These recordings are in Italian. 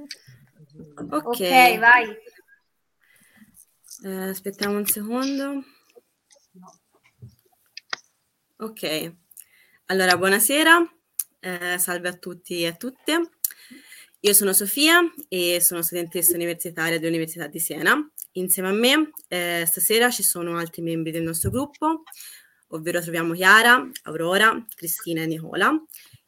Ok, okay vai. Eh, aspettiamo un secondo. Ok, allora buonasera, eh, salve a tutti e a tutte. Io sono Sofia e sono studentessa universitaria dell'Università di Siena. Insieme a me eh, stasera ci sono altri membri del nostro gruppo, ovvero troviamo Chiara, Aurora, Cristina e Nicola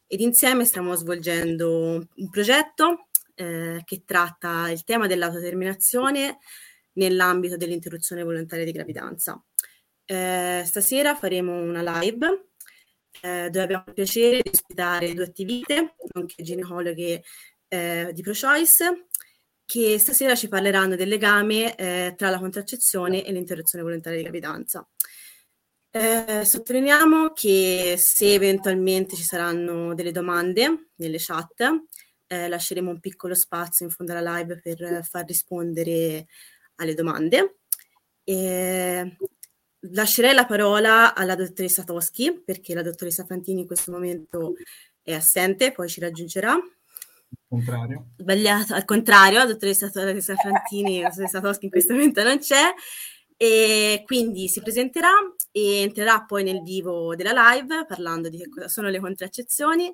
ed insieme stiamo svolgendo un progetto eh, che tratta il tema dell'autodeterminazione nell'ambito dell'interruzione volontaria di gravidanza. Eh, stasera faremo una live eh, dove abbiamo il piacere di ospitare due attiviste, nonché ginecologhe eh, di ProChoice, che stasera ci parleranno del legame eh, tra la contraccezione e l'interruzione volontaria di gravidanza. Eh, sottolineiamo che se eventualmente ci saranno delle domande nelle chat, eh, lasceremo un piccolo spazio in fondo alla live per far rispondere alle domande. E lascerei la parola alla dottoressa Toschi, perché la dottoressa Fantini in questo momento è assente, poi ci raggiungerà. Contrario. Sbagliato, al contrario, la dottoressa, la dottoressa Fantini, la dottoressa Toschi in questo momento non c'è, e quindi si presenterà e entrerà poi nel vivo della live parlando di che cosa sono le contraccezioni,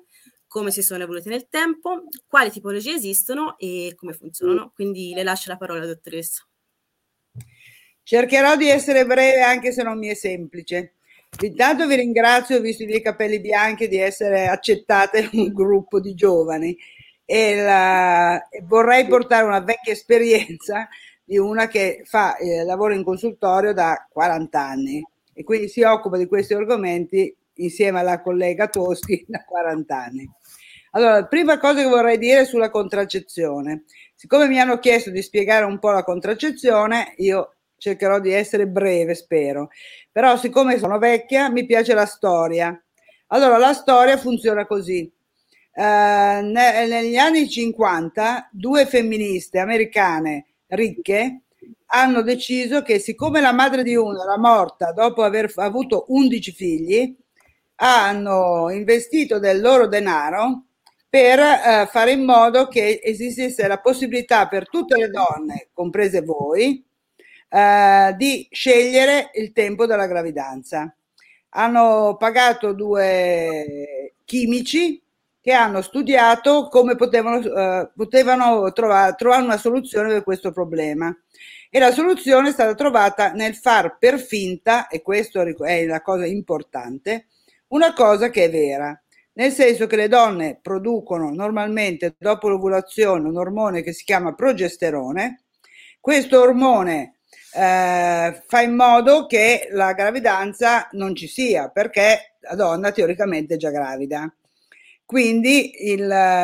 come si sono evolute nel tempo, quali tipologie esistono e come funzionano. Quindi le lascio la parola, dottoressa. Cercherò di essere breve anche se non mi è semplice. Intanto vi ringrazio, visto i miei capelli bianchi, di essere accettate in un gruppo di giovani e la, vorrei portare una vecchia esperienza di una che fa eh, lavoro in consultorio da 40 anni e quindi si occupa di questi argomenti insieme alla collega Toschi da 40 anni. Allora, prima cosa che vorrei dire sulla contraccezione. Siccome mi hanno chiesto di spiegare un po' la contraccezione, io cercherò di essere breve, spero. Però siccome sono vecchia, mi piace la storia. Allora, la storia funziona così. Ne, negli anni 50, due femministe americane ricche hanno deciso che siccome la madre di una era morta dopo aver avuto 11 figli, hanno investito del loro denaro per eh, fare in modo che esistesse la possibilità per tutte le donne, comprese voi, eh, di scegliere il tempo della gravidanza. Hanno pagato due chimici che hanno studiato come potevano, uh, potevano trovare, trovare una soluzione per questo problema. E la soluzione è stata trovata nel far per finta, e questa è la cosa importante, una cosa che è vera. Nel senso che le donne producono normalmente dopo l'ovulazione un ormone che si chiama progesterone. Questo ormone eh, fa in modo che la gravidanza non ci sia perché la donna teoricamente è già gravida. Quindi il,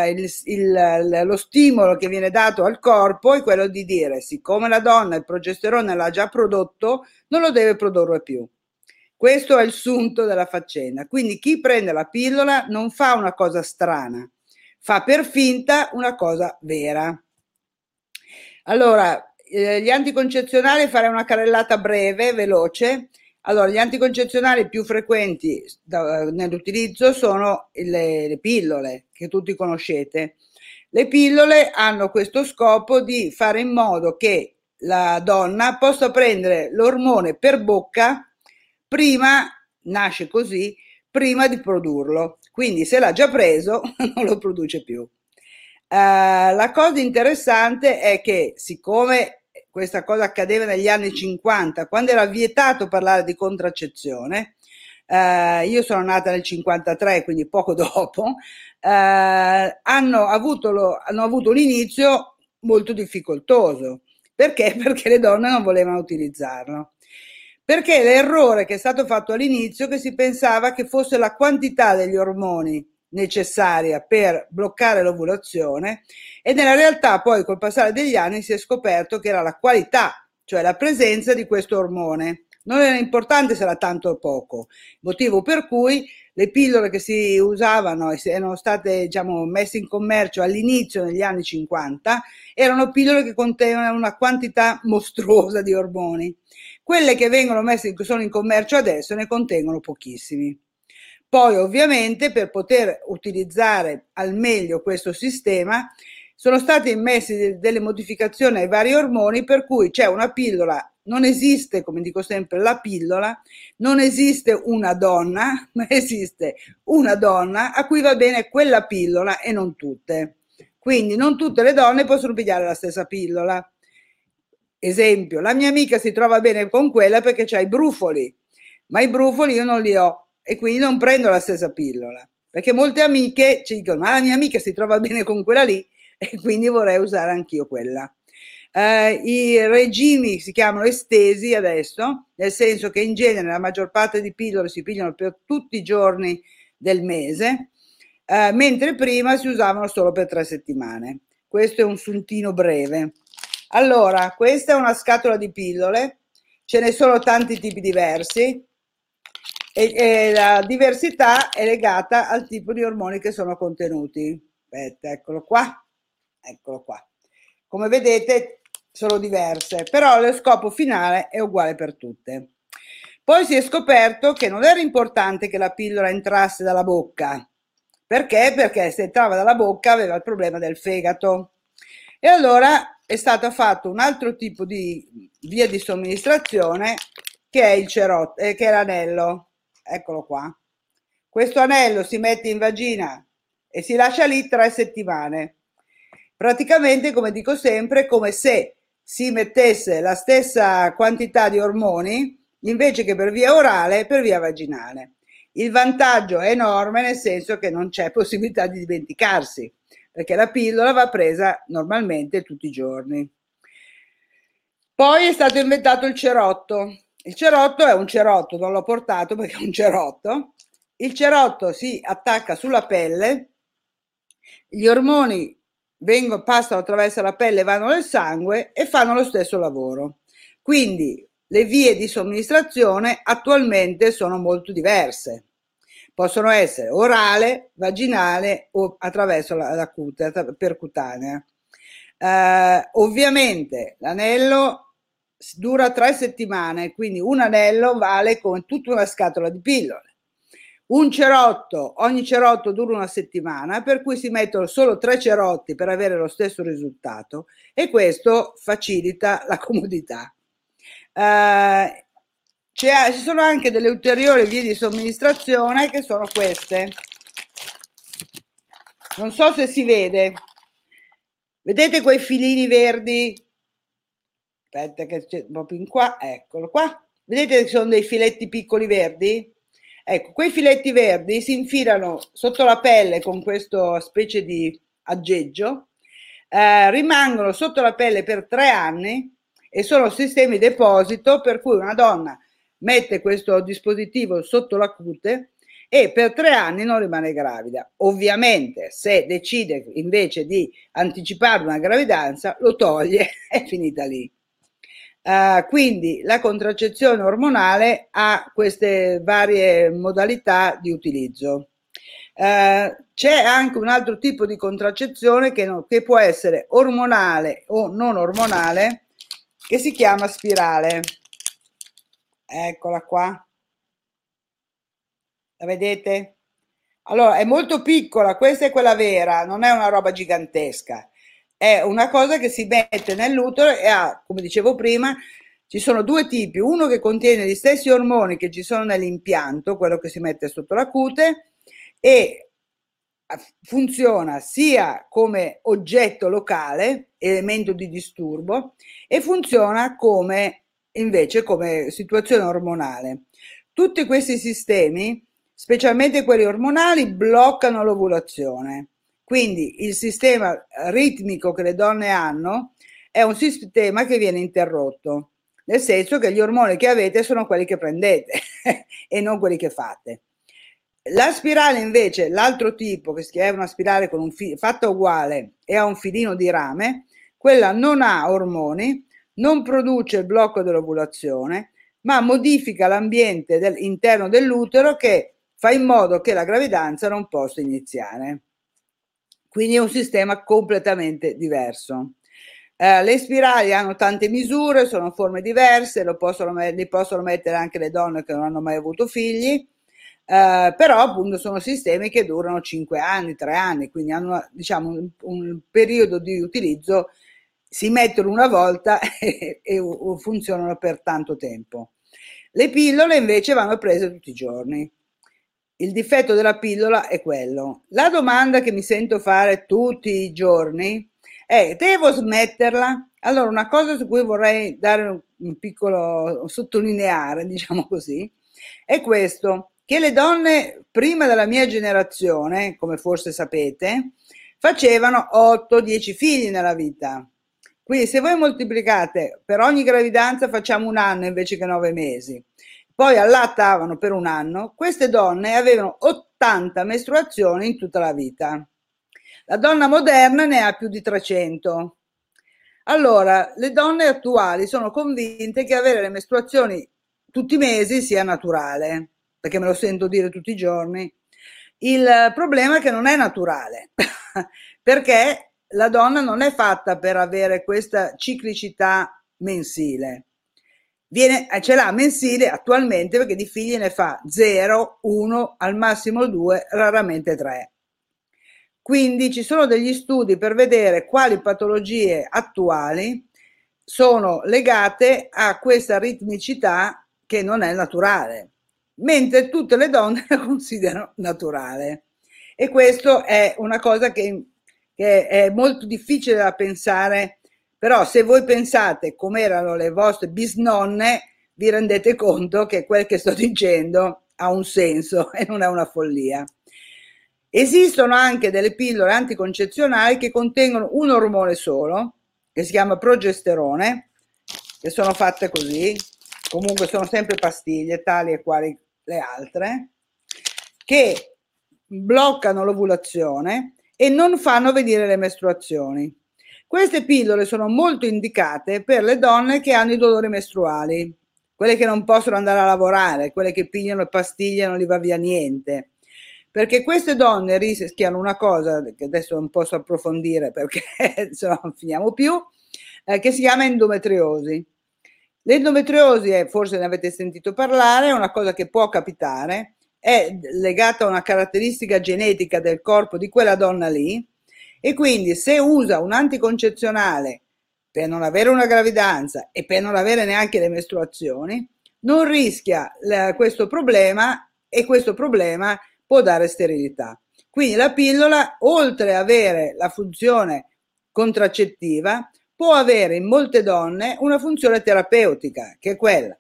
il, il, lo stimolo che viene dato al corpo è quello di dire, siccome la donna il progesterone l'ha già prodotto, non lo deve produrre più. Questo è il sunto della faccenda. Quindi chi prende la pillola non fa una cosa strana, fa per finta una cosa vera. Allora, eh, gli anticoncezionali farei una carrellata breve, veloce. Allora, gli anticoncezionali più frequenti da, nell'utilizzo sono le, le pillole, che tutti conoscete. Le pillole hanno questo scopo di fare in modo che la donna possa prendere l'ormone per bocca prima, nasce così, prima di produrlo. Quindi se l'ha già preso non lo produce più. Uh, la cosa interessante è che siccome questa cosa accadeva negli anni 50, quando era vietato parlare di contraccezione. Eh, io sono nata nel 53, quindi poco dopo, eh, hanno, avuto lo, hanno avuto un inizio molto difficoltoso. Perché? Perché le donne non volevano utilizzarlo. Perché l'errore che è stato fatto all'inizio che si pensava che fosse la quantità degli ormoni necessaria per bloccare l'ovulazione e nella realtà poi col passare degli anni si è scoperto che era la qualità, cioè la presenza di questo ormone. Non era importante se era tanto o poco, motivo per cui le pillole che si usavano e erano state diciamo, messe in commercio all'inizio negli anni 50 erano pillole che contenevano una quantità mostruosa di ormoni. Quelle che vengono messe che sono in commercio adesso ne contengono pochissimi. Poi ovviamente per poter utilizzare al meglio questo sistema sono state immesse delle modificazioni ai vari ormoni per cui c'è una pillola, non esiste, come dico sempre, la pillola, non esiste una donna, ma esiste una donna a cui va bene quella pillola e non tutte. Quindi non tutte le donne possono pigliare la stessa pillola. Esempio, la mia amica si trova bene con quella perché ha i brufoli, ma i brufoli io non li ho e quindi non prendo la stessa pillola. Perché molte amiche ci dicono, ma la mia amica si trova bene con quella lì e quindi vorrei usare anch'io quella. Uh, I regimi si chiamano estesi adesso, nel senso che in genere la maggior parte di pillole si pigliano per tutti i giorni del mese, uh, mentre prima si usavano solo per tre settimane. Questo è un suntino breve. Allora, questa è una scatola di pillole, ce ne sono tanti tipi diversi e, e la diversità è legata al tipo di ormoni che sono contenuti. Aspetta, eccolo qua Eccolo qua. Come vedete sono diverse, però lo scopo finale è uguale per tutte. Poi si è scoperto che non era importante che la pillola entrasse dalla bocca. Perché? Perché se entrava dalla bocca aveva il problema del fegato. E allora è stato fatto un altro tipo di via di somministrazione che è il cerotto, eh, che è l'anello. Eccolo qua. Questo anello si mette in vagina e si lascia lì tre settimane. Praticamente, come dico sempre, come se si mettesse la stessa quantità di ormoni invece che per via orale, per via vaginale. Il vantaggio è enorme nel senso che non c'è possibilità di dimenticarsi, perché la pillola va presa normalmente tutti i giorni. Poi è stato inventato il cerotto. Il cerotto è un cerotto, non l'ho portato perché è un cerotto. Il cerotto si attacca sulla pelle, gli ormoni vengono, passano attraverso la pelle, vanno nel sangue e fanno lo stesso lavoro. Quindi le vie di somministrazione attualmente sono molto diverse. Possono essere orale, vaginale o attraverso la, la cute, percutanea. Eh, ovviamente l'anello dura tre settimane, quindi un anello vale come tutta una scatola di pillole. Un cerotto, ogni cerotto dura una settimana, per cui si mettono solo tre cerotti per avere lo stesso risultato e questo facilita la comodità. Eh, ci sono anche delle ulteriori vie di somministrazione che sono queste. Non so se si vede. Vedete quei filini verdi? Aspetta che c'è proprio in qua, eccolo qua. Vedete che sono dei filetti piccoli verdi? Ecco, quei filetti verdi si infilano sotto la pelle con questa specie di aggeggio, eh, rimangono sotto la pelle per tre anni e sono sistemi deposito per cui una donna mette questo dispositivo sotto la cute e per tre anni non rimane gravida. Ovviamente, se decide invece di anticipare una gravidanza, lo toglie, è finita lì. Uh, quindi la contraccezione ormonale ha queste varie modalità di utilizzo. Uh, c'è anche un altro tipo di contraccezione che, no, che può essere ormonale o non ormonale, che si chiama spirale. Eccola qua. La vedete? Allora, è molto piccola, questa è quella vera, non è una roba gigantesca è una cosa che si mette nell'utero e ha, come dicevo prima, ci sono due tipi, uno che contiene gli stessi ormoni che ci sono nell'impianto, quello che si mette sotto la cute, e funziona sia come oggetto locale, elemento di disturbo, e funziona come invece come situazione ormonale. Tutti questi sistemi, specialmente quelli ormonali, bloccano l'ovulazione quindi il sistema ritmico che le donne hanno è un sistema che viene interrotto, nel senso che gli ormoni che avete sono quelli che prendete e non quelli che fate. La spirale invece, l'altro tipo, che è una spirale con un fi- fatta uguale e ha un filino di rame, quella non ha ormoni, non produce il blocco dell'ovulazione, ma modifica l'ambiente del, interno dell'utero che fa in modo che la gravidanza non possa iniziare. Quindi è un sistema completamente diverso. Eh, le spirali hanno tante misure, sono forme diverse, possono, li possono mettere anche le donne che non hanno mai avuto figli. Eh, però appunto sono sistemi che durano 5 anni, 3 anni, quindi hanno diciamo un, un periodo di utilizzo, si mettono una volta e, e funzionano per tanto tempo. Le pillole invece vanno prese tutti i giorni. Il difetto della pillola è quello. La domanda che mi sento fare tutti i giorni è: devo smetterla? Allora, una cosa su cui vorrei dare un, piccolo sottolineare, diciamo così, è questo: che le donne prima della mia generazione, come forse sapete, facevano 8-10 figli nella vita. Quindi se voi moltiplicate per ogni gravidanza facciamo un anno invece che nove mesi, poi allattavano per un anno, queste donne avevano 80 mestruazioni in tutta la vita. La donna moderna ne ha più di 300. Allora, le donne attuali sono convinte che avere le mestruazioni tutti i mesi sia naturale, perché me lo sento dire tutti i giorni. Il problema è che non è naturale, perché la donna non è fatta per avere questa ciclicità mensile. Viene, ce l'ha mensile attualmente perché di figli ne fa 0, 1, al massimo 2, raramente 3. Quindi ci sono degli studi per vedere quali patologie attuali sono legate a questa ritmicità che non è naturale, mentre tutte le donne la considerano naturale. E questo è una cosa che che è molto difficile da pensare, però se voi pensate come erano le vostre bisnonne, vi rendete conto che quel che sto dicendo ha un senso e non è una follia. Esistono anche delle pillole anticoncezionali che contengono un ormone solo, che si chiama progesterone, che sono fatte così, comunque sono sempre pastiglie, tali e quali le altre, che bloccano l'ovulazione e non fanno venire le mestruazioni. Queste pillole sono molto indicate per le donne che hanno i dolori mestruali, quelle che non possono andare a lavorare, quelle che pigliano le pastiglie e non gli va via niente. Perché queste donne rischiano una cosa che adesso non posso approfondire perché se no non finiamo più, eh, che si chiama endometriosi. L'endometriosi, è, forse ne avete sentito parlare, è una cosa che può capitare, è legata a una caratteristica genetica del corpo di quella donna lì e quindi se usa un anticoncezionale per non avere una gravidanza e per non avere neanche le mestruazioni, non rischia questo problema e questo problema può dare sterilità. Quindi la pillola, oltre ad avere la funzione contraccettiva, può avere in molte donne una funzione terapeutica, che è quella.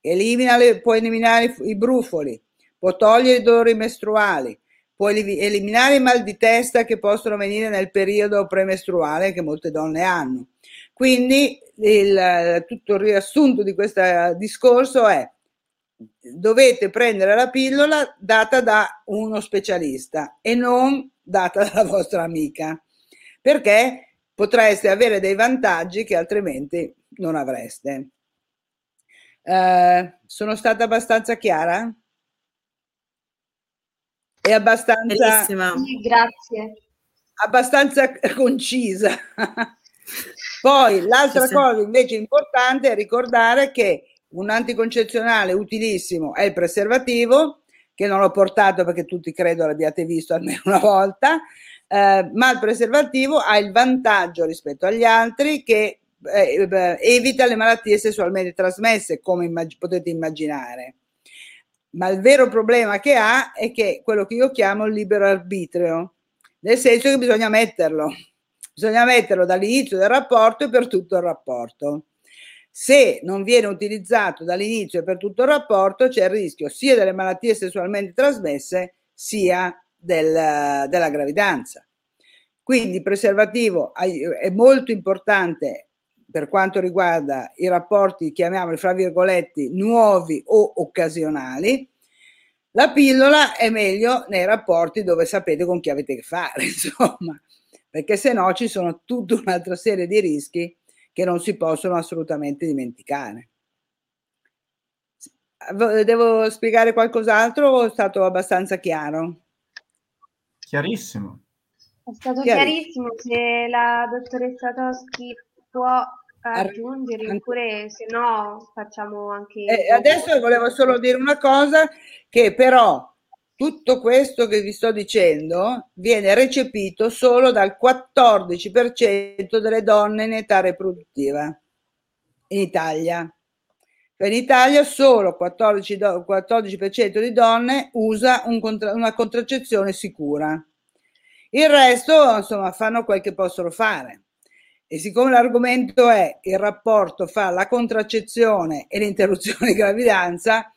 Che elimina le, può eliminare i brufoli, può togliere i dolori mestruali, può eliminare i mal di testa che possono venire nel periodo premestruale che molte donne hanno. Quindi il, tutto il riassunto di questo discorso è dovete prendere la pillola data da uno specialista e non data dalla vostra amica, perché potreste avere dei vantaggi che altrimenti non avreste. Eh, sono stata abbastanza chiara? è abbastanza, sì, grazie. abbastanza concisa. Poi l'altra sì, cosa invece importante è ricordare che un anticoncezionale utilissimo è il preservativo, che non l'ho portato perché tutti credo l'abbiate visto almeno una volta, eh, ma il preservativo ha il vantaggio rispetto agli altri che eh, evita le malattie sessualmente trasmesse, come immag- potete immaginare ma il vero problema che ha è che quello che io chiamo il libero arbitrio, nel senso che bisogna metterlo, bisogna metterlo dall'inizio del rapporto e per tutto il rapporto. Se non viene utilizzato dall'inizio e per tutto il rapporto, c'è il rischio sia delle malattie sessualmente trasmesse sia del, della gravidanza. Quindi il preservativo è molto importante per quanto riguarda i rapporti, chiamiamoli fra virgolette, nuovi o occasionali, la pillola è meglio nei rapporti dove sapete con chi avete che fare, insomma, perché se no ci sono tutta un'altra serie di rischi che non si possono assolutamente dimenticare. Devo spiegare qualcos'altro o è stato abbastanza chiaro? Chiarissimo. È stato chiarissimo, chiarissimo. se la dottoressa Toschi può aggiungere oppure se no facciamo anche... Eh, adesso volevo solo dire una cosa che però tutto questo che vi sto dicendo viene recepito solo dal 14% delle donne in età riproduttiva in Italia. In Italia solo 14, 14% di donne usa un una contraccezione sicura. Il resto, insomma, fanno quel che possono fare. E siccome l'argomento è il rapporto fra la contraccezione e l'interruzione di gravidanza,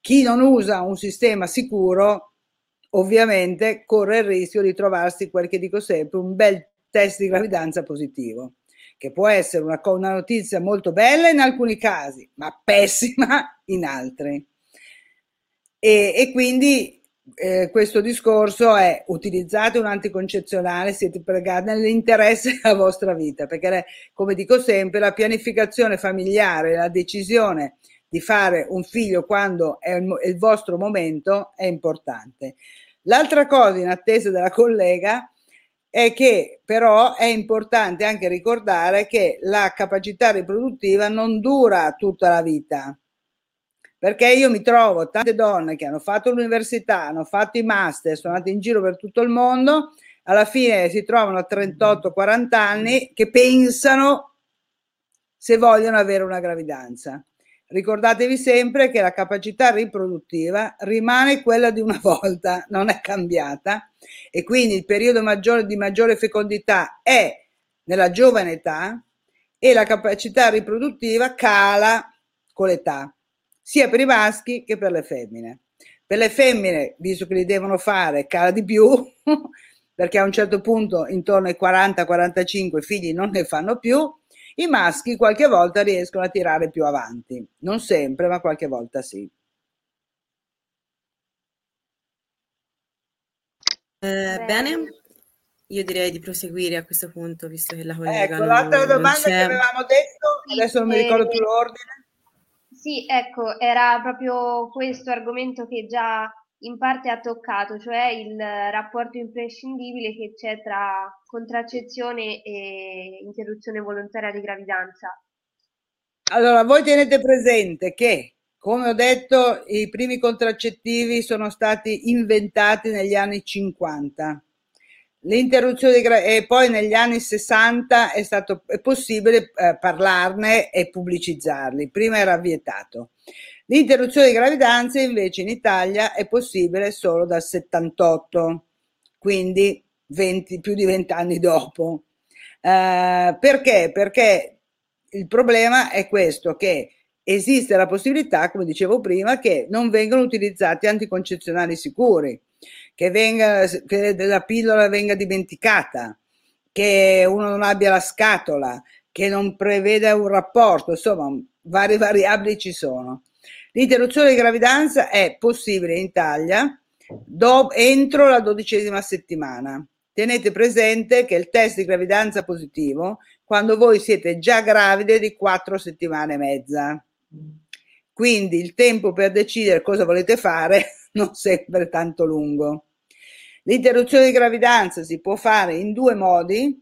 chi non usa un sistema sicuro ovviamente corre il rischio di trovarsi quel che dico sempre, un bel test di gravidanza positivo, che può essere una, una notizia molto bella in alcuni casi, ma pessima in altri. E, e quindi eh, questo discorso è utilizzate un anticoncezionale, siete pregati nell'interesse della vostra vita, perché come dico sempre, la pianificazione familiare, la decisione di fare un figlio quando è il, il vostro momento è importante. L'altra cosa in attesa della collega è che però è importante anche ricordare che la capacità riproduttiva non dura tutta la vita. Perché io mi trovo tante donne che hanno fatto l'università, hanno fatto i master, sono andate in giro per tutto il mondo, alla fine si trovano a 38-40 anni che pensano se vogliono avere una gravidanza. Ricordatevi sempre che la capacità riproduttiva rimane quella di una volta, non è cambiata e quindi il periodo maggiore di maggiore fecondità è nella giovane età e la capacità riproduttiva cala con l'età, sia per i maschi che per le femmine. Per le femmine, visto che li devono fare, cala di più, perché a un certo punto intorno ai 40-45 figli non ne fanno più, i maschi qualche volta riescono a tirare più avanti, non sempre, ma qualche volta sì. Eh, bene, io direi di proseguire a questo punto, visto che la collega Ecco, l'altra domanda che avevamo detto, adesso non mi ricordo più l'ordine. Sì, ecco, era proprio questo argomento che già in parte ha toccato, cioè il rapporto imprescindibile che c'è tra contraccezione e interruzione volontaria di gravidanza. Allora, voi tenete presente che, come ho detto, i primi contraccettivi sono stati inventati negli anni 50. L'interruzione di gravidanza e poi negli anni 60 è stato è possibile eh, parlarne e pubblicizzarli, prima era vietato. L'interruzione di gravidanza invece in Italia è possibile solo dal 78, quindi 20, più di 20 anni dopo. Eh, perché? Perché il problema è questo, che esiste la possibilità, come dicevo prima, che non vengano utilizzati anticoncezionali sicuri, che, venga, che la pillola venga dimenticata, che uno non abbia la scatola, che non preveda un rapporto, insomma, varie variabili ci sono. L'interruzione di gravidanza è possibile in Italia do, entro la dodicesima settimana. Tenete presente che il test di gravidanza positivo quando voi siete già gravide di quattro settimane e mezza. Quindi il tempo per decidere cosa volete fare non sempre tanto lungo. L'interruzione di gravidanza si può fare in due modi,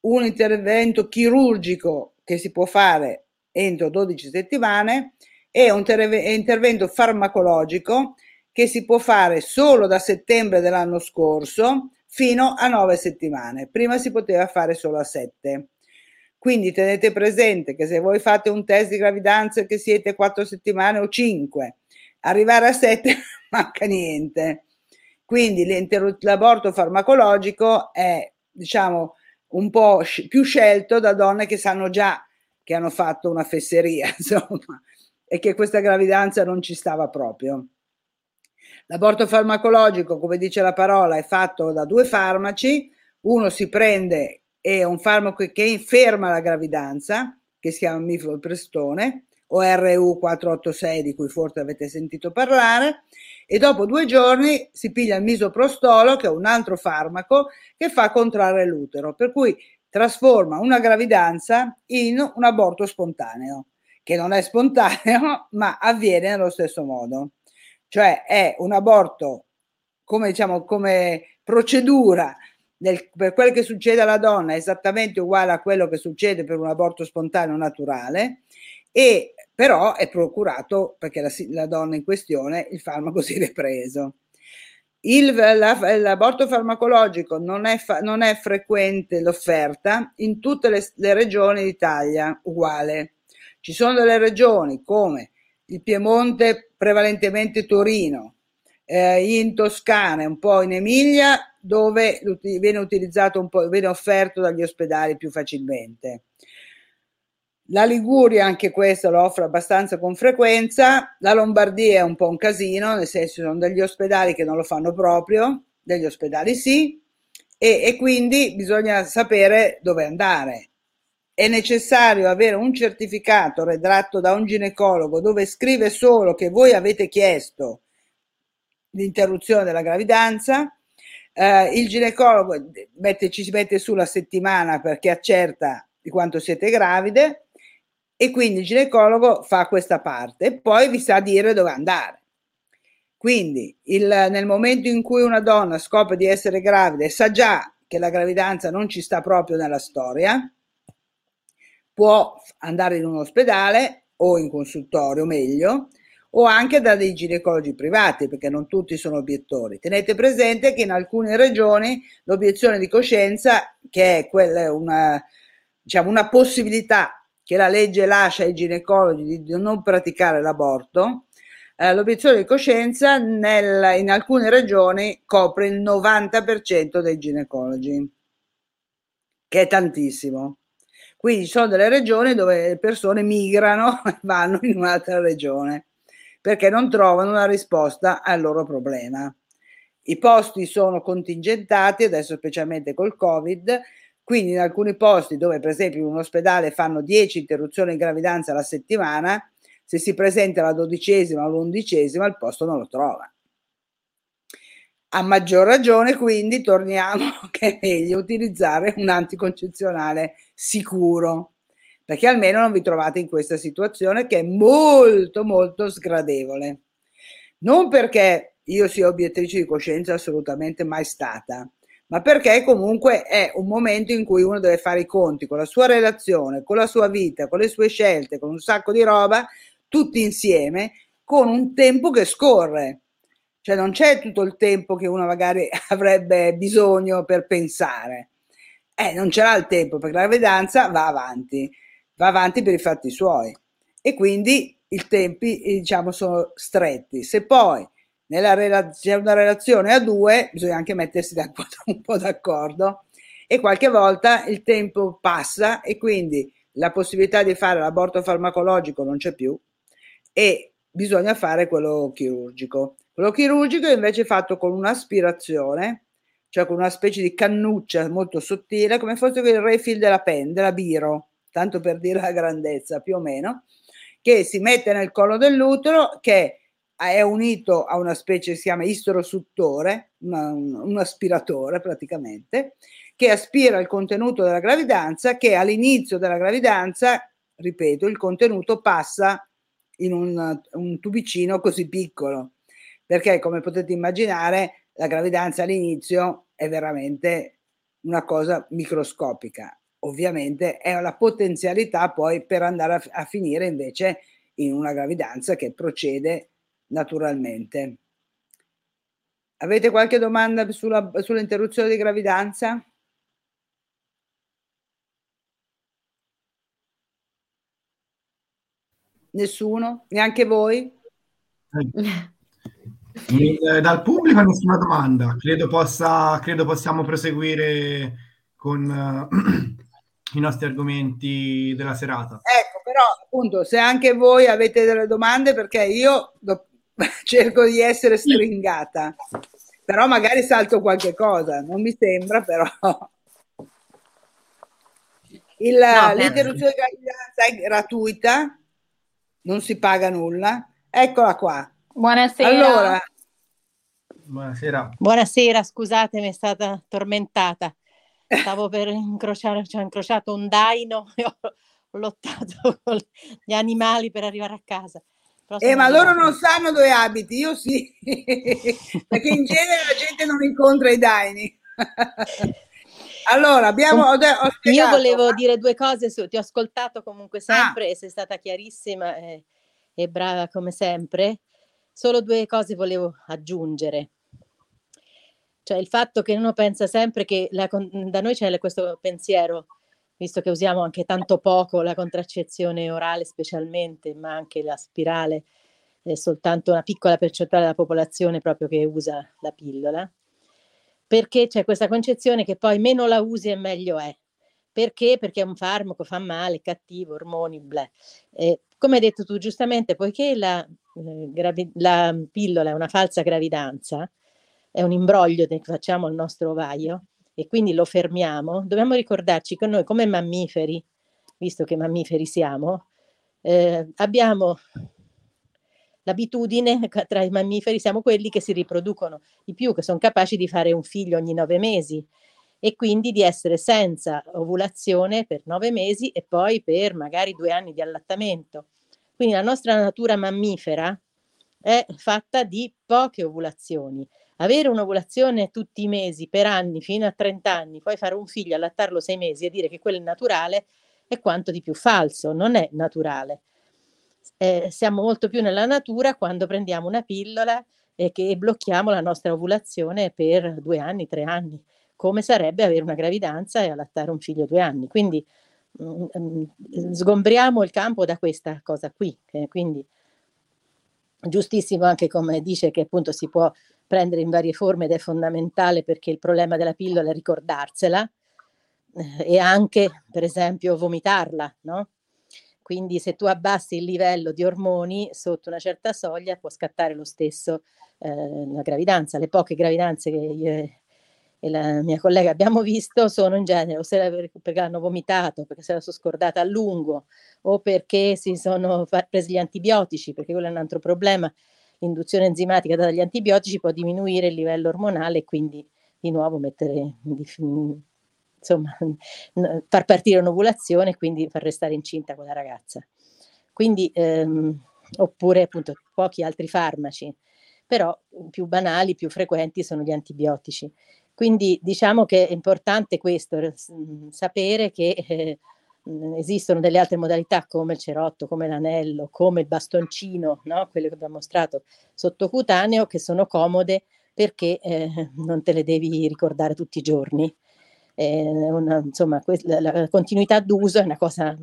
un intervento chirurgico che si può fare entro 12 settimane è un intervento farmacologico che si può fare solo da settembre dell'anno scorso fino a nove settimane. Prima si poteva fare solo a sette. Quindi tenete presente che se voi fate un test di gravidanza che siete quattro settimane o cinque, arrivare a sette manca niente. Quindi l'aborto farmacologico è, diciamo, un po' più scelto da donne che sanno già che hanno fatto una fesseria, insomma, e che questa gravidanza non ci stava proprio. L'aborto farmacologico, come dice la parola, è fatto da due farmaci, uno si prende, è un farmaco che inferma la gravidanza, che si chiama mifloprestone, o RU486 di cui forse avete sentito parlare, e dopo due giorni si piglia il misoprostolo, che è un altro farmaco che fa contrarre l'utero, per cui trasforma una gravidanza in un aborto spontaneo che non è spontaneo, ma avviene nello stesso modo. Cioè è un aborto come, diciamo, come procedura nel, per quello che succede alla donna è esattamente uguale a quello che succede per un aborto spontaneo naturale e però è procurato perché la, la donna in questione il farmaco si è preso. Il, la, l'aborto farmacologico non è, fa, non è frequente l'offerta in tutte le, le regioni d'Italia, uguale. Ci sono delle regioni come il Piemonte, prevalentemente Torino, eh, in Toscana e un po' in Emilia, dove viene utilizzato un po', viene offerto dagli ospedali più facilmente. La Liguria anche questa lo offre abbastanza con frequenza, la Lombardia è un po' un casino, nel senso sono degli ospedali che non lo fanno proprio, degli ospedali sì, e, e quindi bisogna sapere dove andare. È necessario avere un certificato redatto da un ginecologo dove scrive solo che voi avete chiesto l'interruzione della gravidanza. Eh, il ginecologo mette, ci si mette sulla settimana perché accerta di quanto siete gravide e quindi il ginecologo fa questa parte e poi vi sa dire dove andare. Quindi il, nel momento in cui una donna scopre di essere gravida e sa già che la gravidanza non ci sta proprio nella storia, può andare in un ospedale o in consultorio meglio o anche da dei ginecologi privati perché non tutti sono obiettori. Tenete presente che in alcune regioni l'obiezione di coscienza, che è quella, una, diciamo, una possibilità che la legge lascia ai ginecologi di non praticare l'aborto, eh, l'obiezione di coscienza nel, in alcune regioni copre il 90% dei ginecologi, che è tantissimo. Quindi ci sono delle regioni dove le persone migrano e vanno in un'altra regione perché non trovano una risposta al loro problema. I posti sono contingentati, adesso specialmente col Covid, quindi in alcuni posti dove per esempio in un ospedale fanno 10 interruzioni di gravidanza alla settimana, se si presenta la dodicesima o l'undicesima il posto non lo trova. A maggior ragione quindi torniamo che è meglio utilizzare un anticoncezionale sicuro, perché almeno non vi trovate in questa situazione che è molto molto sgradevole. Non perché io sia obiettrice di coscienza assolutamente mai stata, ma perché comunque è un momento in cui uno deve fare i conti con la sua relazione, con la sua vita, con le sue scelte, con un sacco di roba, tutti insieme, con un tempo che scorre. Cioè non c'è tutto il tempo che uno magari avrebbe bisogno per pensare. Eh, non ce il tempo perché la vedanza va avanti, va avanti per i fatti suoi. E quindi i tempi, diciamo, sono stretti. Se poi nella rela- c'è una relazione a due, bisogna anche mettersi un po' d'accordo e qualche volta il tempo passa e quindi la possibilità di fare l'aborto farmacologico non c'è più e bisogna fare quello chirurgico. Quello chirurgico è invece fatto con un'aspirazione, cioè con una specie di cannuccia molto sottile, come fosse il refill della pen, della biro, tanto per dire la grandezza più o meno, che si mette nel collo dell'utero che è unito a una specie che si chiama istrosuttore, una, un aspiratore praticamente, che aspira il contenuto della gravidanza, che all'inizio della gravidanza, ripeto, il contenuto passa in un, un tubicino così piccolo, perché come potete immaginare la gravidanza all'inizio è veramente una cosa microscopica. Ovviamente è la potenzialità poi per andare a, a finire invece in una gravidanza che procede naturalmente. Avete qualche domanda sulla, sull'interruzione di gravidanza? Nessuno? Neanche voi? Eh, dal pubblico nessuna domanda. Credo, possa, credo possiamo proseguire con uh, i nostri argomenti della serata. Ecco, però appunto, se anche voi avete delle domande, perché io do, cerco di essere stringata, però magari salto qualche cosa, non mi sembra però. Il, no, l'interruzione di gravidanza è gratuita, non si paga nulla. Eccola qua. Buonasera. Allora, buonasera. Buonasera, scusatemi, è stata tormentata. Stavo per incrociare, cioè, ho incrociato un daino e ho lottato con gli animali per arrivare a casa. Eh, ma loro non sanno dove abiti, io sì, perché in genere la gente non incontra i daini. allora, abbiamo... Ho, ho io volevo dire due cose, su, ti ho ascoltato comunque sempre ah. e sei stata chiarissima e, e brava come sempre. Solo due cose volevo aggiungere. Cioè il fatto che uno pensa sempre che la, da noi c'è questo pensiero, visto che usiamo anche tanto poco la contraccezione orale specialmente, ma anche la spirale, è soltanto una piccola percentuale della popolazione proprio che usa la pillola, perché c'è questa concezione che poi meno la usi e meglio è. Perché? Perché è un farmaco, fa male, cattivo, ormoni, bla. Come hai detto tu giustamente, poiché la, gravi- la pillola è una falsa gravidanza, è un imbroglio che facciamo al nostro ovaio e quindi lo fermiamo, dobbiamo ricordarci che noi come mammiferi, visto che mammiferi siamo, eh, abbiamo l'abitudine tra i mammiferi, siamo quelli che si riproducono di più, che sono capaci di fare un figlio ogni nove mesi e quindi di essere senza ovulazione per nove mesi e poi per magari due anni di allattamento. Quindi la nostra natura mammifera è fatta di poche ovulazioni avere un'ovulazione tutti i mesi per anni fino a 30 anni, poi fare un figlio, allattarlo sei mesi e dire che quello è naturale è quanto di più falso, non è naturale. Eh, siamo molto più nella natura quando prendiamo una pillola e che blocchiamo la nostra ovulazione per due anni, tre anni, come sarebbe avere una gravidanza e allattare un figlio due anni. Quindi sgombriamo il campo da questa cosa qui. Eh, quindi giustissimo anche come dice che appunto si può prendere in varie forme ed è fondamentale perché il problema della pillola è ricordarsela eh, e anche, per esempio, vomitarla, no? Quindi se tu abbassi il livello di ormoni sotto una certa soglia può scattare lo stesso eh, la gravidanza. Le poche gravidanze che io e la mia collega abbiamo visto sono in genere o se perché hanno vomitato, perché se la sono scordata a lungo o perché si sono presi gli antibiotici, perché quello è un altro problema l'induzione enzimatica dagli antibiotici può diminuire il livello ormonale e quindi di nuovo mettere insomma far partire un'ovulazione e quindi far restare incinta quella ragazza. Quindi ehm, oppure appunto pochi altri farmaci, però più banali, più frequenti sono gli antibiotici. Quindi diciamo che è importante questo, sapere che eh, Mhmm, esistono delle altre modalità come il cerotto, come l'anello, come il bastoncino, no? quello che abbiamo mostrato sottocutaneo, che sono comode perché eh, non te le devi ricordare tutti i giorni. Una, insomma, la, la, continuità d'uso è una cosa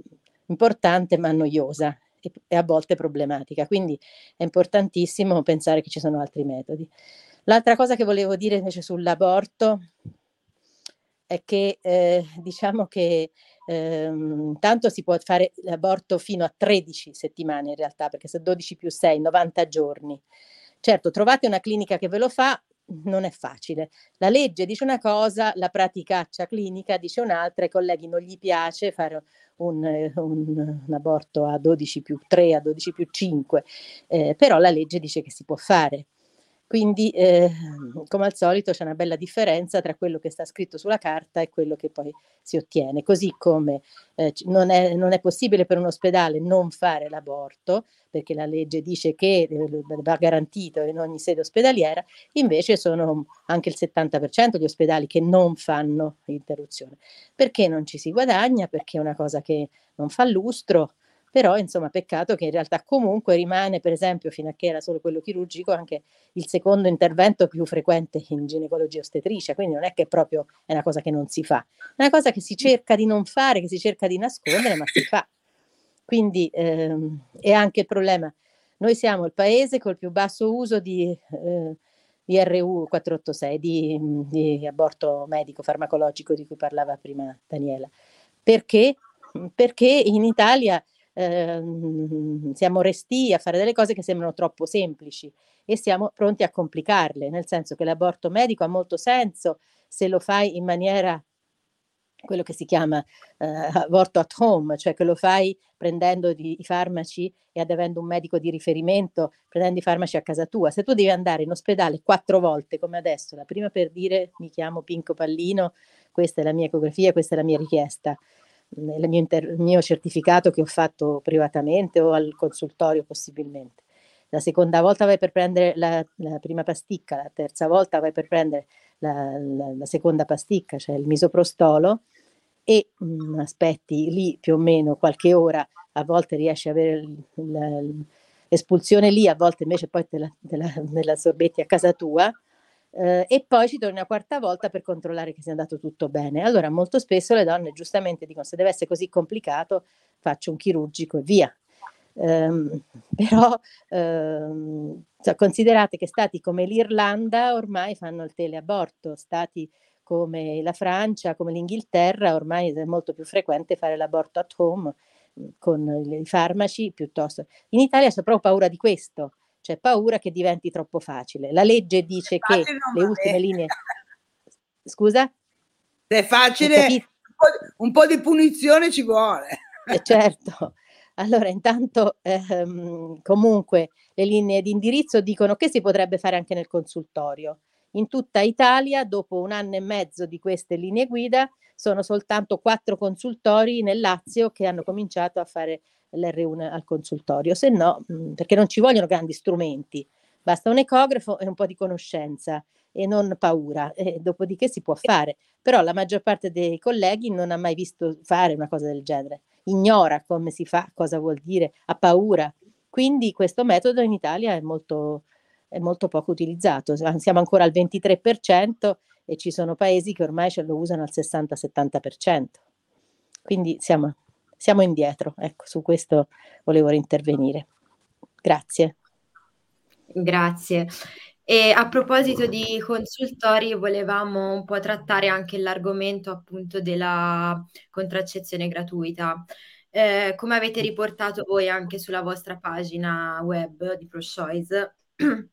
importante ma noiosa e, e a volte problematica, quindi è importantissimo pensare che ci sono altri metodi. L'altra cosa che volevo dire invece sull'aborto è che eh, diciamo che ehm, tanto si può fare l'aborto fino a 13 settimane in realtà, perché se 12 più 6, 90 giorni. Certo, trovate una clinica che ve lo fa, non è facile. La legge dice una cosa, la praticaccia clinica dice un'altra, ai colleghi non gli piace fare un, un, un aborto a 12 più 3, a 12 più 5, eh, però la legge dice che si può fare. Quindi, eh, come al solito, c'è una bella differenza tra quello che sta scritto sulla carta e quello che poi si ottiene. Così come eh, non, è, non, è, possibile per un ospedale non fare l'aborto, perché la legge dice che eh, va garantito in ogni sede ospedaliera, invece sono anche il 70% degli ospedali che non fanno l'interruzione. Perché non ci si guadagna? Perché è una cosa che non fa lustro però insomma peccato che in realtà comunque rimane per esempio fino a che era solo quello chirurgico anche il secondo intervento più frequente in ginecologia ostetricia, quindi non è che proprio è una cosa che non si fa, è una cosa che si cerca di non fare, che si cerca di nascondere, ma si fa. Quindi ehm, è anche il problema, noi siamo il paese col più basso uso di, eh, di RU 486, di, di aborto medico farmacologico di cui parlava prima Daniela. Perché? Perché in Italia Ehm, siamo resti a fare delle cose che sembrano troppo semplici e siamo pronti a complicarle, nel senso che l'aborto medico ha molto senso se lo fai in maniera quello che si chiama eh, aborto at home, cioè che lo fai prendendo di, i farmaci e ad avendo un medico di riferimento, prendendo i farmaci a casa tua. Se tu devi andare in ospedale quattro volte, come adesso, la prima per dire mi chiamo Pinco Pallino, questa è la mia ecografia, questa è la mia richiesta, il mio, inter- mio certificato che ho fatto privatamente o al consultorio possibilmente. La seconda volta vai per prendere la, la prima pasticca, la terza volta vai per prendere la, la, la seconda pasticca, cioè il misoprostolo, e mh, mm, aspetti lì più o meno qualche ora, a volte riesci ad avere l'espulsione lì, a volte invece poi te la, te la, te la sorbetti a casa tua, eh, e poi ci torni una quarta volta per controllare che sia andato tutto bene. Allora molto spesso le donne giustamente dicono se deve essere così complicato faccio un chirurgico e via. Um, però um, cioè, considerate che stati come l'Irlanda ormai fanno il teleaborto, stati come la Francia, come l'Inghilterra, ormai è molto più frequente fare l'aborto at home mhmm, con i farmaci piuttosto. In Italia c'è proprio paura di questo, c'è paura che diventi troppo facile. La legge dice che le ultime linee... Scusa? Se è facile, un po', un po', di punizione ci vuole. Eh, certo. Allora, intanto, ehm, comunque, le linee di indirizzo dicono che si potrebbe fare anche nel consultorio. In tutta Italia, dopo un anno e mezzo di queste linee guida, sono soltanto quattro consultori nel Lazio che hanno cominciato a fare l'R1 al consultorio, se no, mh, perché non ci vogliono grandi strumenti, basta un ecografo e un po' di conoscenza e non paura, e dopodiché si può fare. Però la maggior parte dei colleghi non ha mai visto fare una cosa del genere, ignora come si fa, cosa vuol dire, ha paura. Quindi questo metodo in Italia è molto, è molto poco utilizzato, siamo ancora al 23% e ci sono paesi che ormai ce lo usano al 60-70%. Quindi siamo, siamo indietro, ecco, su questo volevo intervenire. Grazie. Grazie. E a proposito di consultori, volevamo un po' trattare anche l'argomento appunto della contraccezione gratuita. Eh, come avete riportato voi anche sulla vostra pagina web di ProChoice,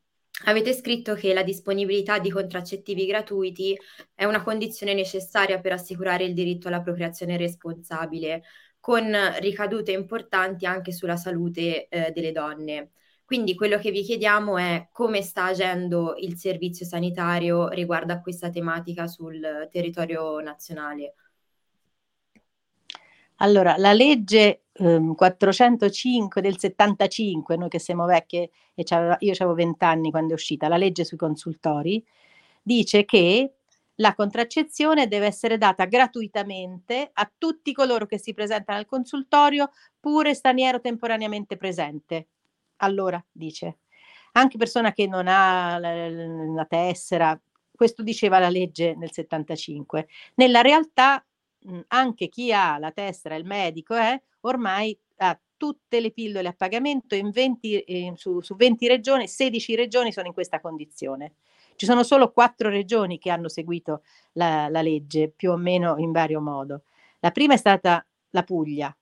avete scritto che la disponibilità di contraccettivi gratuiti è una condizione necessaria per assicurare il diritto alla procreazione responsabile, con ricadute importanti anche sulla salute eh, delle donne. Quindi quello che vi chiediamo è come sta agendo il servizio sanitario riguardo a questa tematica sul territorio nazionale. Allora, la legge um, 405 del 75, noi che siamo vecchie, e io avevo 20 anni quando è uscita, la legge sui consultori, dice che la contraccezione deve essere data gratuitamente a tutti coloro che si presentano al consultorio, pure straniero temporaneamente presente. Allora, dice, anche persona che non ha la, la tessera, questo diceva la legge nel 75. Nella realtà anche chi ha la tessera, il medico, eh, ormai ha tutte le pillole a pagamento in 20, eh, su, su 20 regioni, 16 regioni sono in questa condizione. Ci sono solo quattro regioni che hanno seguito la, la legge, più o meno in vario modo. La prima è stata la Puglia,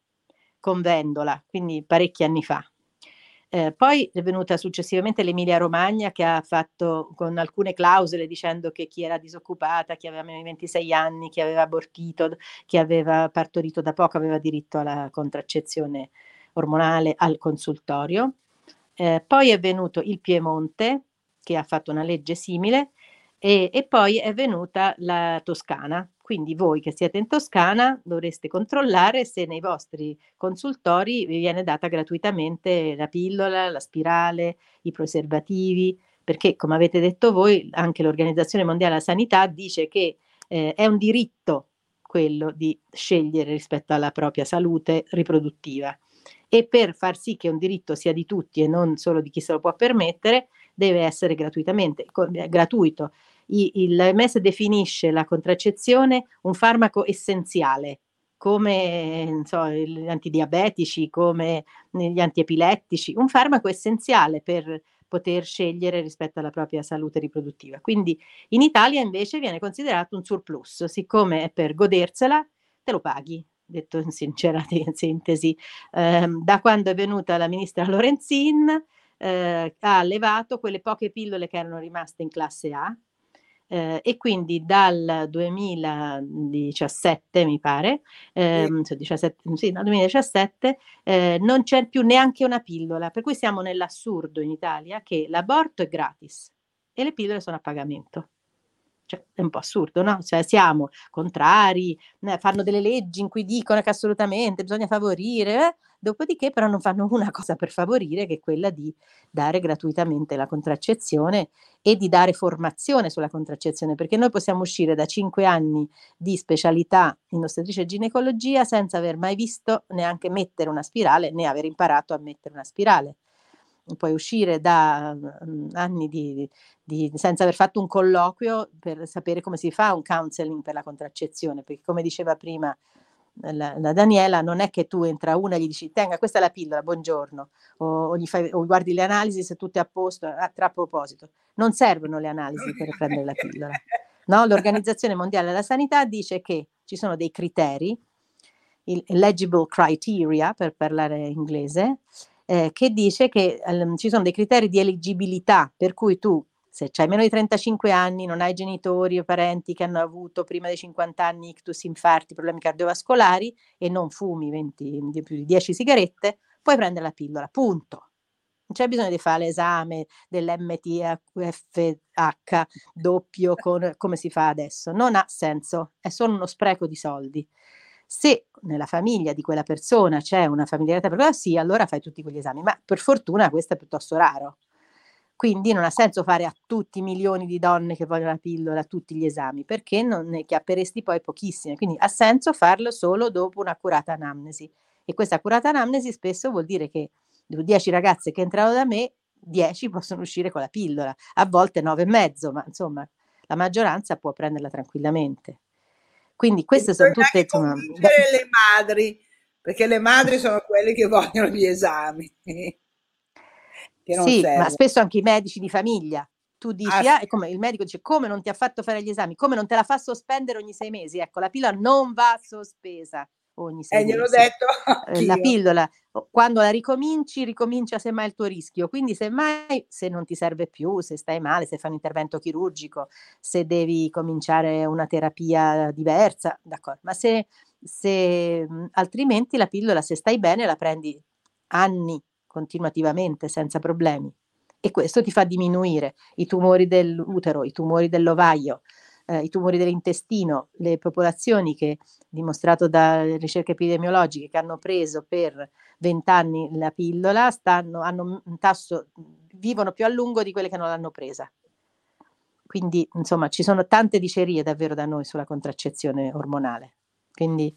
con Vendola, quindi parecchi anni fa. Eh, poi è venuta successivamente l'Emilia Romagna che ha fatto con alcune clausole dicendo che chi era disoccupata, chi aveva meno di 26 anni, chi aveva abortito, chi aveva partorito da poco aveva diritto alla contraccezione ormonale al consultorio. Eh, poi è venuto il Piemonte che ha fatto una legge simile e, e poi è venuta la Toscana. Quindi voi che siete in Toscana dovreste controllare se nei vostri consultori vi viene data gratuitamente la pillola, la spirale, i preservativi, perché come avete detto voi, anche l'Organizzazione Mondiale della Sanità dice che eh, è un diritto quello di scegliere rispetto alla propria salute riproduttiva. E per far sì che un diritto sia di tutti e non solo di chi se lo può permettere, deve essere gratuitamente, gratuito il MES definisce la contraccezione un farmaco essenziale, come so, gli antidiabetici, come gli antiepilettici, un farmaco essenziale per poter scegliere rispetto alla propria salute riproduttiva. Quindi in Italia invece viene considerato un surplus, siccome è per godersela, te lo paghi, detto in sincera in sintesi. Eh, da quando è venuta la ministra Lorenzin eh, ha levato quelle poche pillole che erano rimaste in classe A, eh, e quindi dal 2017 mi pare, ehm, sì. 17, sì, no, 2017 eh, non c'è più neanche una pillola, per cui siamo nell'assurdo in Italia che l'aborto è gratis e le pillole sono a pagamento. Cioè, è un po' assurdo, no? Cioè, siamo contrari, fanno delle leggi in cui dicono che assolutamente bisogna favorire, eh? dopodiché però non fanno una cosa per favorire, che è quella di dare gratuitamente la contraccezione e di dare formazione sulla contraccezione, perché noi possiamo uscire da cinque anni di specialità in ostetricia e ginecologia senza aver mai visto neanche mettere una spirale, né aver imparato a mettere una spirale puoi uscire da um, anni di, di, senza aver fatto un colloquio per sapere come si fa un counseling per la contraccezione, perché come diceva prima la, la, Daniela, non è che tu entra una e gli dici tenga questa è la pillola, buongiorno, o, o, fai, o guardi le analisi se tutto è a posto, ah, tra proposito, non servono le analisi per prendere la pillola. No? L'Organizzazione Mondiale della Sanità dice che ci sono dei criteri, il legible criteria per parlare inglese, eh, che dice che um, ci sono dei criteri di eleggibilità per cui tu se hai meno di 35 anni, non hai genitori o parenti che hanno avuto prima dei 50 anni ictus, infarti, problemi cardiovascolari e non fumi 20, di più di 10 sigarette, puoi prendere la pillola, punto. Non c'è bisogno di fare l'esame dell'MTFH doppio con, come si fa adesso, non ha senso, è solo uno spreco di soldi. Se nella famiglia di quella persona c'è una familiarità sì, allora fai tutti quegli esami, ma per fortuna questo è piuttosto raro. Quindi non ha senso fare a tutti i milioni di donne che vogliono la pillola tutti gli esami, perché non ne chiapperesti poi pochissime. Quindi ha senso farlo solo dopo un'accurata anamnesi. E questa accurata anamnesi spesso vuol dire che 10 ragazze che entrano da me, 10 possono uscire con la pillola, a volte 9 e mezzo, ma insomma la maggioranza può prenderla tranquillamente. Quindi queste sono tutte... Insomma, le madri, perché le madri sono quelle che vogliono gli esami sì, serve. ma spesso anche i medici di famiglia. Tu dici, ah, ah, come, il medico dice, come non ti ha fatto fare gli esami? Come non te la fa sospendere ogni sei mesi? Ecco, la pillola non va sospesa ogni sei eh, mesi. gliel'ho detto anch'io. La pillola, quando la ricominci, ricomincia semmai il tuo rischio. Quindi semmai, se non ti serve più, se stai male, se fai un intervento chirurgico, se devi cominciare una terapia diversa, d'accordo. Ma se, se altrimenti la pillola, se stai bene, la prendi anni continuativamente senza problemi e questo ti fa diminuire i tumori dell'utero, i tumori dell'ovaio, eh, i tumori dell'intestino, le popolazioni che, dimostrato da ricerche epidemiologiche, che hanno preso per 20 anni la pillola, stanno, hanno un tasso, vivono più a lungo di quelle che non l'hanno presa. Quindi, insomma, ci sono tante dicerie davvero da noi sulla contraccezione ormonale. Quindi,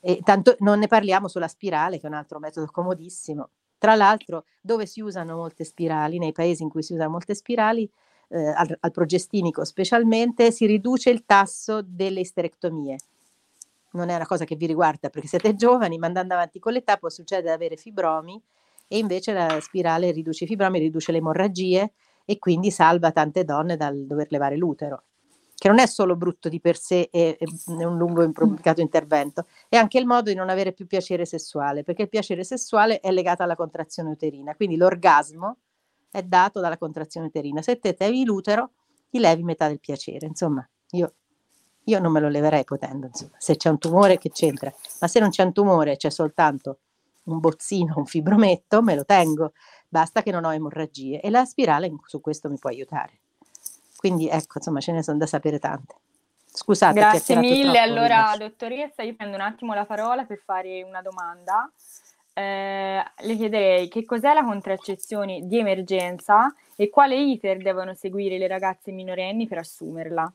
e tanto non ne parliamo sulla spirale, che è un altro metodo comodissimo, tra l'altro, dove si usano molte spirali, nei paesi in cui si usano molte spirali, eh, al, al, progestinico specialmente, si riduce il tasso delle isterectomie. Non è una cosa che vi riguarda perché siete giovani, ma andando avanti con l'età può succedere di avere fibromi e invece la spirale riduce i fibromi, riduce le emorragie e quindi salva tante donne dal dover levare l'utero che non è solo brutto di per sé e, e un lungo e improvvisato intervento, è anche il modo di non avere più piacere sessuale, perché il piacere sessuale è legato alla contrazione uterina, quindi l'orgasmo è dato dalla contrazione uterina. Se te levi l'utero, ti levi metà del piacere. Insomma, io, io non me lo leverei potendo, insomma. se c'è un tumore che c'entra, ma se non c'è un tumore, c'è soltanto un bozzino, un fibrometto, me lo tengo, basta che non ho emorragie e la spirale su questo mi può aiutare. Quindi ecco, insomma, ce ne sono da sapere tante. Scusate. Grazie mille. Allora, invece. dottoressa, io prendo un attimo la parola per fare una domanda. Eh, le chiederei che cos'è la contraccezione di emergenza e quale iter devono seguire le ragazze minorenni per assumerla.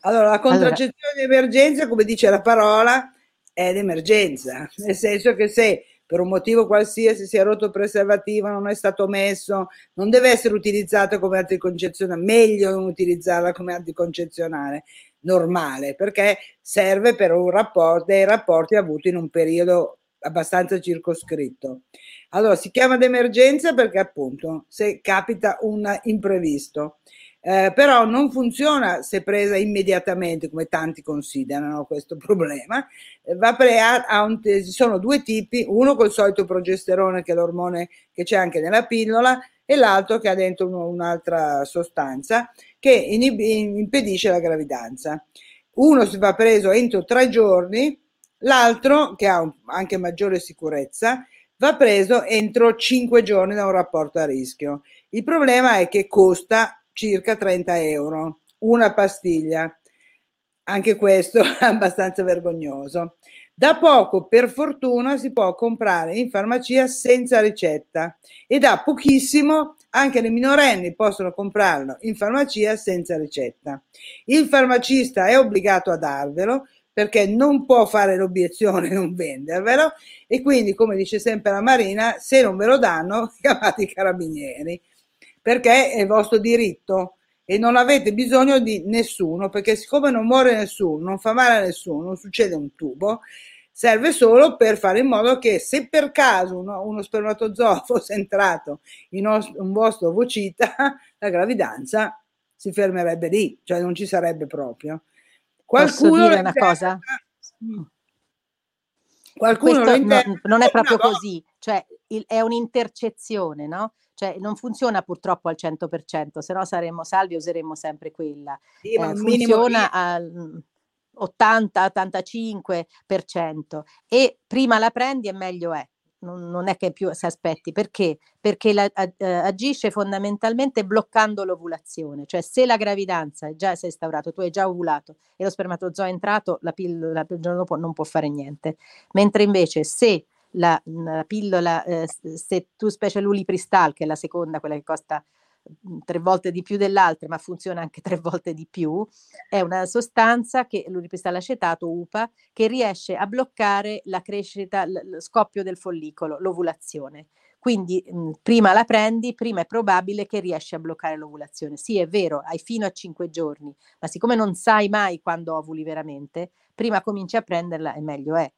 Allora, la contraccezione allora. di emergenza, come dice la parola, è d'emergenza, nel senso che se per un motivo qualsiasi si è rotto il preservativo, non è stato messo, non deve essere utilizzato come anticoncezionale, meglio utilizzarla come anticoncezionale normale, perché serve per un rapporto, dei rapporti avuti in un periodo abbastanza circoscritto. Allora si chiama d'emergenza perché appunto se capita un imprevisto. Eh, però non funziona se presa immediatamente, come tanti considerano questo problema. Eh, va pre- ha un, sono due tipi, uno col solito progesterone, che è l'ormone che c'è anche nella pillola, e l'altro che ha dentro un, un'altra sostanza che inib- impedisce la gravidanza. Uno si va preso entro tre giorni, l'altro, che ha un, anche maggiore sicurezza, va preso entro cinque giorni da un rapporto a rischio. Il problema è che costa circa 30 euro, una pastiglia. Anche questo è abbastanza vergognoso. Da poco, per fortuna, si può comprare in farmacia senza ricetta e da pochissimo anche le minorenni possono comprarlo in farmacia senza ricetta. Il farmacista è obbligato a darvelo perché non può fare l'obiezione non vendervelo e quindi, come dice sempre la Marina, se non ve lo danno, chiamate i carabinieri perché è vostro diritto e non avete bisogno di nessuno, perché siccome non muore nessuno, non fa male a nessuno, non succede un tubo, serve solo per fare in modo che se per caso uno, uno spermatozoo fosse entrato in un vostro ovocita, la gravidanza si fermerebbe lì, cioè non ci sarebbe proprio. Qualcuno Posso dire una cosa? Qualcuno Questo non, non, è proprio così, cioè il, è un'intercezione, no? Cioè non funziona purtroppo al 100%, se no saremmo salvi e useremmo sempre quella. Sì, eh, funziona al 80-85% e prima la prendi e meglio è. Non, non è che più si aspetti, perché? Perché la, uh, agisce fondamentalmente bloccando l'ovulazione, cioè se la gravidanza è già si è instaurato, tu hai già ovulato e lo spermatozoo è entrato, la pillola il giorno dopo non può fare niente. Mentre invece se la, la pillola, eh, se tu specie l'ulipristal, che è la seconda, quella che costa Mhmm, tre volte di più dell'altra, ma funziona anche tre volte di più, è una sostanza che l'uripristal acetato UPA che riesce a bloccare la crescita, lo scoppio del follicolo, l'ovulazione. Quindi mh, mhmm, prima la prendi, prima è probabile che riesci a bloccare l'ovulazione. Sì, è vero, hai fino a cinque giorni, ma siccome non sai mai quando ovuli veramente, prima cominci a prenderla e meglio è.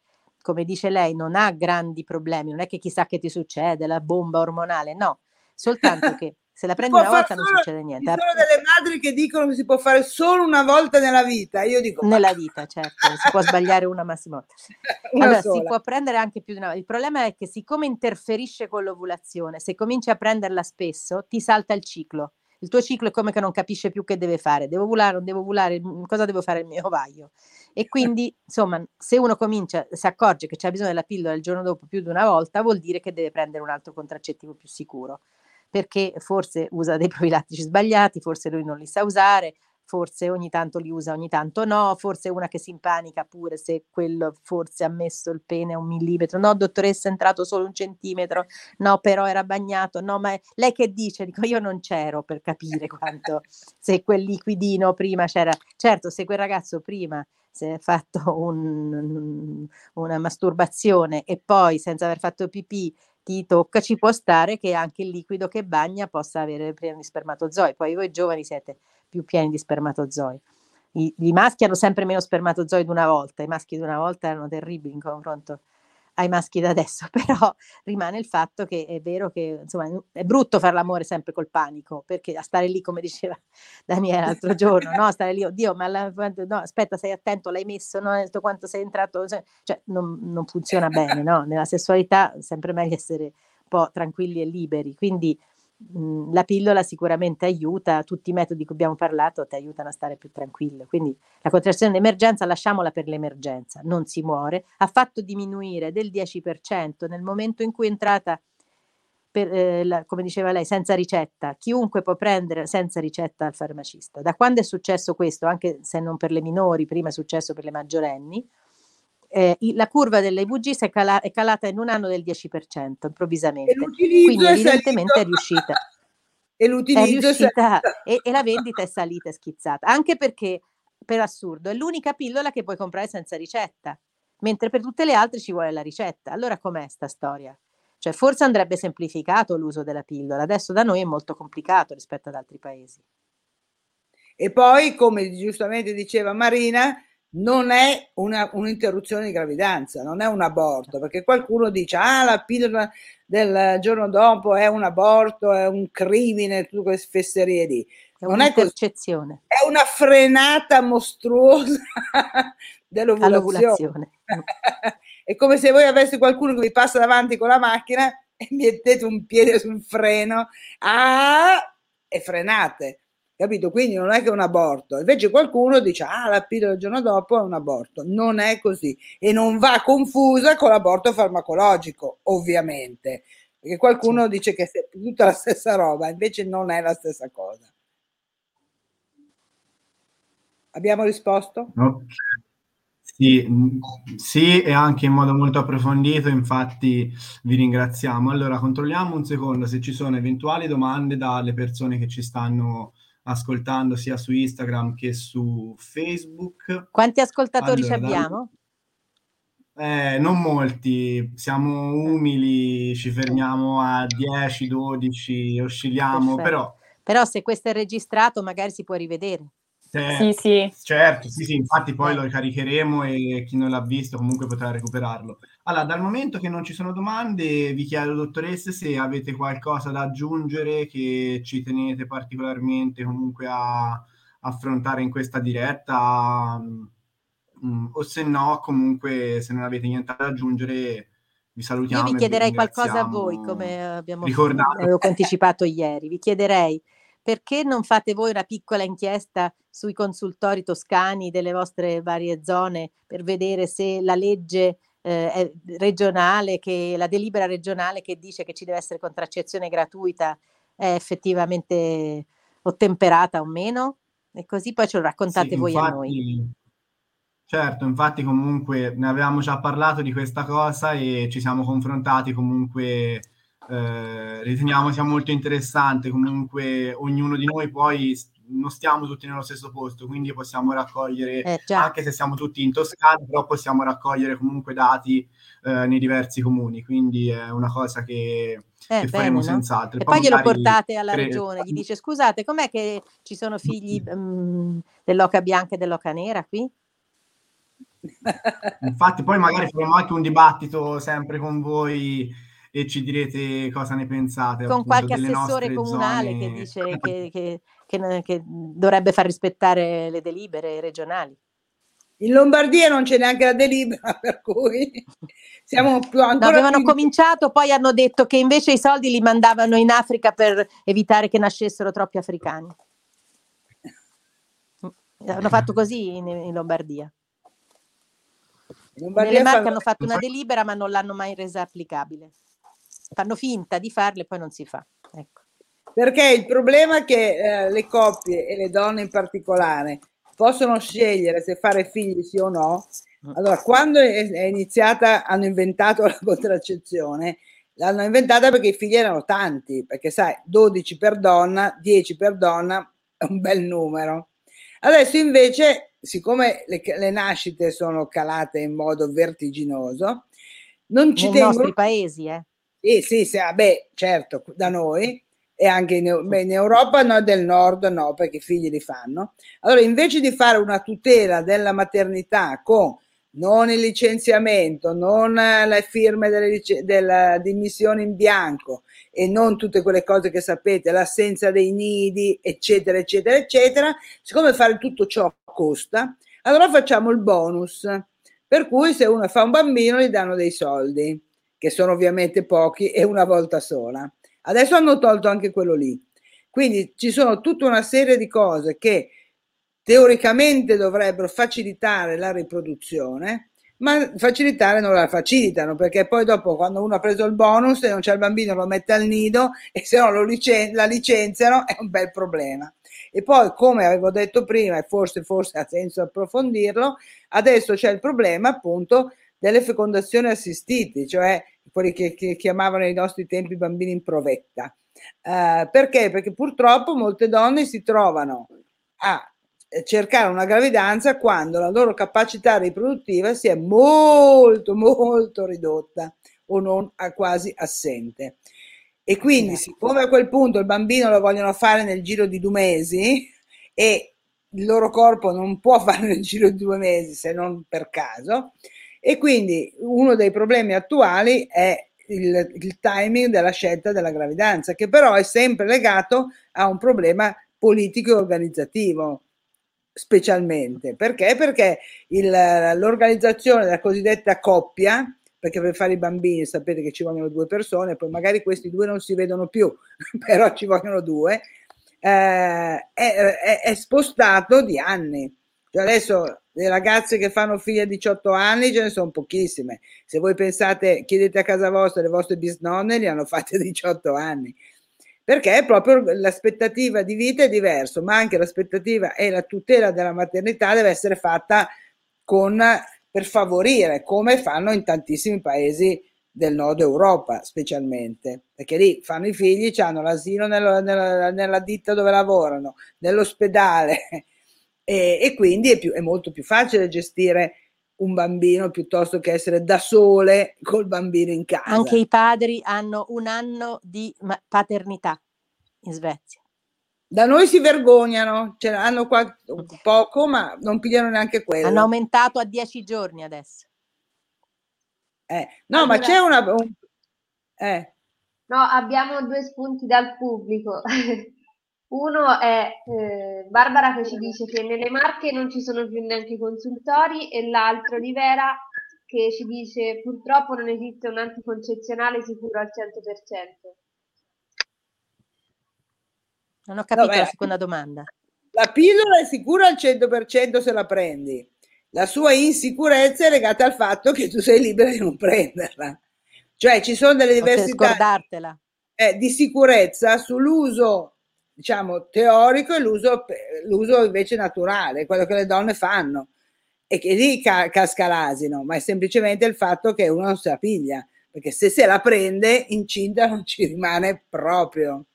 Come dice lei, non ha grandi problemi, non è che chissà che ti succede, la bomba ormonale, no, soltanto che se la prendi una volta non succede niente. Ci sono delle madri che dicono che si può fare solo una volta nella vita. Io dico nella vita, certo, si può sbagliare una massima volta. Una allora, sola. si può prendere anche più di una volta. Il problema è che siccome interferisce con l'ovulazione, se cominci a prenderla spesso, ti salta il ciclo. Il tuo ciclo è come che non capisce più che deve fare. Devo ovulare, non devo ovulare, mm, cosa devo fare il mio ovaio? E quindi, insomma, se uno comincia, si accorge che c'è bisogno della pillola il giorno dopo più di una volta, vuol dire che deve prendere un altro contraccettivo più sicuro perché forse usa dei profilattici sbagliati, forse lui non li sa usare, forse ogni tanto li usa, ogni tanto no, forse una che si impanica pure se quello forse ha messo il pene un millimetro, no dottoressa è entrato solo un centimetro, no però era bagnato, no ma lei che dice? Dico io non c'ero per capire quanto, se quel liquidino prima c'era, certo se quel ragazzo prima si è fatto un, una masturbazione e poi senza aver fatto pipì ti tocca, ci può stare che anche il liquido che bagna possa avere pieno di spermatozoi. Poi voi giovani siete più pieni di spermatozoi. I, I, maschi hanno sempre meno spermatozoi di una volta, i maschi di una volta erano terribili in confronto ai maschi da adesso, però rimane il fatto che è vero che insomma è brutto fare l'amore sempre col panico, perché a stare lì, come diceva Daniele l'altro giorno, no? stare lì, oddio, ma la, no, aspetta, sei attento, l'hai messo, no? quanto sei entrato, cioè non, non funziona bene, no? Nella sessualità è sempre meglio essere un po' tranquilli e liberi, quindi Mhmm, la pillola sicuramente aiuta, tutti i metodi di cui abbiamo parlato ti aiutano a stare più tranquillo. Quindi la contrazione d'emergenza lasciamola per l'emergenza, non si muore, ha fatto diminuire del 10% nel momento in cui è entrata, per, eh, la, come diceva lei, senza ricetta. Chiunque può prendere senza ricetta al farmacista. Da quando è successo questo, anche se non per le minori, prima è successo per le maggiorenni, eh, la curva dell'EVG è, cala- è, calata in un anno del 10% improvvisamente. Quindi evidentemente è, è riuscita. E l'utilizzo è riuscita e, e, la vendita è salita e schizzata, anche perché per assurdo è l'unica pillola che puoi comprare senza ricetta, mentre per tutte le altre ci vuole la ricetta. Allora com'è sta storia? Cioè forse andrebbe semplificato l'uso della pillola, adesso da noi è molto complicato rispetto ad altri paesi. E poi, come giustamente diceva Marina, non è una, un'interruzione di gravidanza, non è un aborto, perché qualcuno dice, ah, la pillola del giorno dopo è un aborto, è un crimine, tutte queste fesserie lì. È non è percezione. È una frenata mostruosa dell'ovulazione. è come se voi aveste qualcuno che vi passa davanti con la macchina e mettete un piede sul freno, ah, e frenate capito? Quindi non è che è un aborto. Invece qualcuno dice, ah, la pillola il giorno dopo è un aborto. Non è così e non va confusa con l'aborto farmacologico, ovviamente, perché qualcuno dice che è tutta la stessa roba, invece non è la stessa cosa. Abbiamo risposto? Okay. Sì, sì, e anche in modo molto approfondito, infatti vi ringraziamo. Allora, controlliamo un secondo se ci sono eventuali domande dalle persone che ci stanno ascoltando sia su Instagram che su Facebook. Quanti ascoltatori allora, abbiamo? Eh, non molti, siamo umili, ci fermiamo a 10, 12, oscilliamo, Perfetto. però Però se questo è registrato magari si può rivedere. Se- Sì, sì. certo, sì, sì, infatti poi lo ricaricheremo e chi non l'ha visto comunque potrà recuperarlo. Allora, dal momento che non ci sono domande, vi chiedo, dottoresse, se avete qualcosa da aggiungere che ci tenete particolarmente comunque a affrontare in questa diretta, mm, o se no, comunque, se non avete niente da aggiungere, vi Io salutiamo. vi e vi chiederei qualcosa a voi, come abbiamo avevo anticipato ieri. Vi chiederei perché non fate voi una piccola inchiesta sui consultori toscani delle vostre varie zone per vedere se la legge eh, regionale, che la delibera regionale che dice che ci deve essere contraccezione gratuita è effettivamente ottemperata o meno? E così poi ce lo raccontate Sì, voi a noi. infatti- Certo, infatti comunque ne avevamo già parlato di questa cosa e ci siamo confrontati comunque, eh, riteniamo sia molto interessante, comunque ognuno di noi poi non stiamo tutti nello stesso posto, quindi possiamo raccogliere, Eh, anche se siamo tutti in Toscana, però possiamo raccogliere comunque dati eh, nei diversi comuni, quindi è una cosa che, Eh, che faremo bene, senz'altro. E poi glielo magari portate alla cre- regione, gli dice scusate, com'è che ci sono figli mm, dell'oca bianca e dell'oca nera qui? Infatti, poi magari faremo anche un dibattito sempre con voi e ci direte cosa ne pensate. Con appunto, qualche delle assessore comunale zone. che dice che, che- che- che dovrebbe far rispettare le delibere regionali. In Lombardia non c'è neanche la delibera, per cui siamo più No, ancora avevano più- cominciato, poi hanno detto che invece i soldi li mandavano in Africa per evitare che nascessero troppi africani. Hanno fatto così in, in Lombardia. Nelle Marche fanno- hanno fatto una delibera ma non l'hanno mai resa applicabile. Fanno finta di farle e poi non si fa. Ecco. Perché il problema è che eh, le coppie e le donne in particolare possono scegliere se fare figli sì o no. Allora, quando è, è iniziata, hanno inventato la contraccezione, l'hanno inventata perché i figli erano tanti, perché sai, 12 per donna, 10 per donna è un bel numero. Adesso invece, siccome le, le nascite sono calate in modo vertiginoso, non ci Nei tengono nostri paesi, eh. Sì, sì, sì, ah, beh, certo, da noi e anche in, beh, in Europa no, del nord no, perché i figli li fanno. Allora, invece di fare una tutela della maternità con non il licenziamento, non le firme delle della dimissione in bianco e non tutte quelle cose che sapete, l'assenza dei nidi, eccetera, eccetera, eccetera, siccome fare tutto ciò costa, allora facciamo il bonus. Per cui se uno fa un bambino gli danno dei soldi che sono ovviamente pochi e una volta sola. Adesso hanno tolto anche quello lì. Quindi ci sono tutta una serie di cose che teoricamente dovrebbero facilitare la riproduzione, ma facilitare non la facilitano perché poi dopo quando uno ha preso il bonus e non c'è il bambino lo mette al nido e se no licen- la licenziano è un bel problema. E poi, come avevo detto prima, e forse, forse ha senso approfondirlo, adesso c'è il problema appunto delle fecondazioni assistite, cioè quelli che, che chiamavano nei nostri tempi bambini in provetta. Eh, perché? Perché purtroppo molte donne si trovano a cercare una gravidanza quando la loro capacità riproduttiva si è molto molto ridotta o non quasi assente. E quindi, siccome a quel punto il bambino lo vogliono fare nel giro di due mesi e il loro corpo non può fare nel giro di due mesi se non per caso, e quindi uno dei problemi attuali è il, il timing della scelta della gravidanza, che però è sempre legato a un problema politico e organizzativo specialmente. Perché? Perché il, l'organizzazione della cosiddetta coppia, perché per fare i bambini sapete che ci vogliono due persone, poi magari questi due non si vedono più, però ci vogliono due, eh, è, è, è spostato di anni. Cioè adesso le ragazze che fanno figli a 18 anni ce ne sono pochissime. Se voi pensate, chiedete a casa vostra, le vostre bisnonne li hanno fatti a 18 anni. Perché proprio l'aspettativa di vita è diverso, ma anche l'aspettativa e la tutela della maternità deve essere fatta con, per favorire, come fanno in tantissimi paesi del nord Europa specialmente, perché lì fanno i figli, hanno l'asilo nella, nella, nella ditta dove lavorano, nell'ospedale, e, e, quindi è, più, è, molto più facile gestire un bambino piuttosto che essere da sole col bambino in casa. Anche i padri hanno un anno di paternità in Svezia. Da noi si vergognano, cioè hanno qua poco, ma non pigliano neanche quello. Hanno aumentato a dieci giorni adesso. Eh, no, allora, ma c'è una... Un, eh. No, abbiamo due spunti dal pubblico. Uno è eh, Barbara che ci dice che nelle Marche non ci sono più neanche i consultori e l'altro di Vera che ci dice purtroppo non esiste un anticoncezionale sicuro al 100%. Non ho capito no, la seconda domanda. La pillola è sicura al 100% se la prendi. La sua insicurezza è legata al fatto che tu sei libera di non prenderla. Cioè ci sono delle diversità eh, di sicurezza sull'uso diciamo, teorico e l'uso, l'uso invece naturale, quello che le donne fanno. E che lì ca- casca l'asino, ma è semplicemente il fatto che uno non se la piglia, perché se se la prende incinta non ci rimane proprio.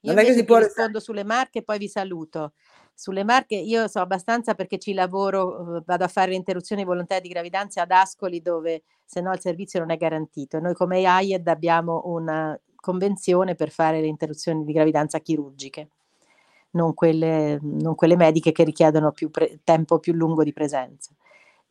Io non è che si può rispondo sulle marche e poi vi saluto. Sulle marche io so abbastanza perché ci lavoro, vado a fare l'interruzione volontaria di gravidanza ad Ascoli dove se no il servizio non è garantito. Noi come AIED abbiamo una convenzione per fare le interruzioni di gravidanza chirurgiche, non quelle, non quelle mediche che richiedono più pre- tempo più lungo di presenza.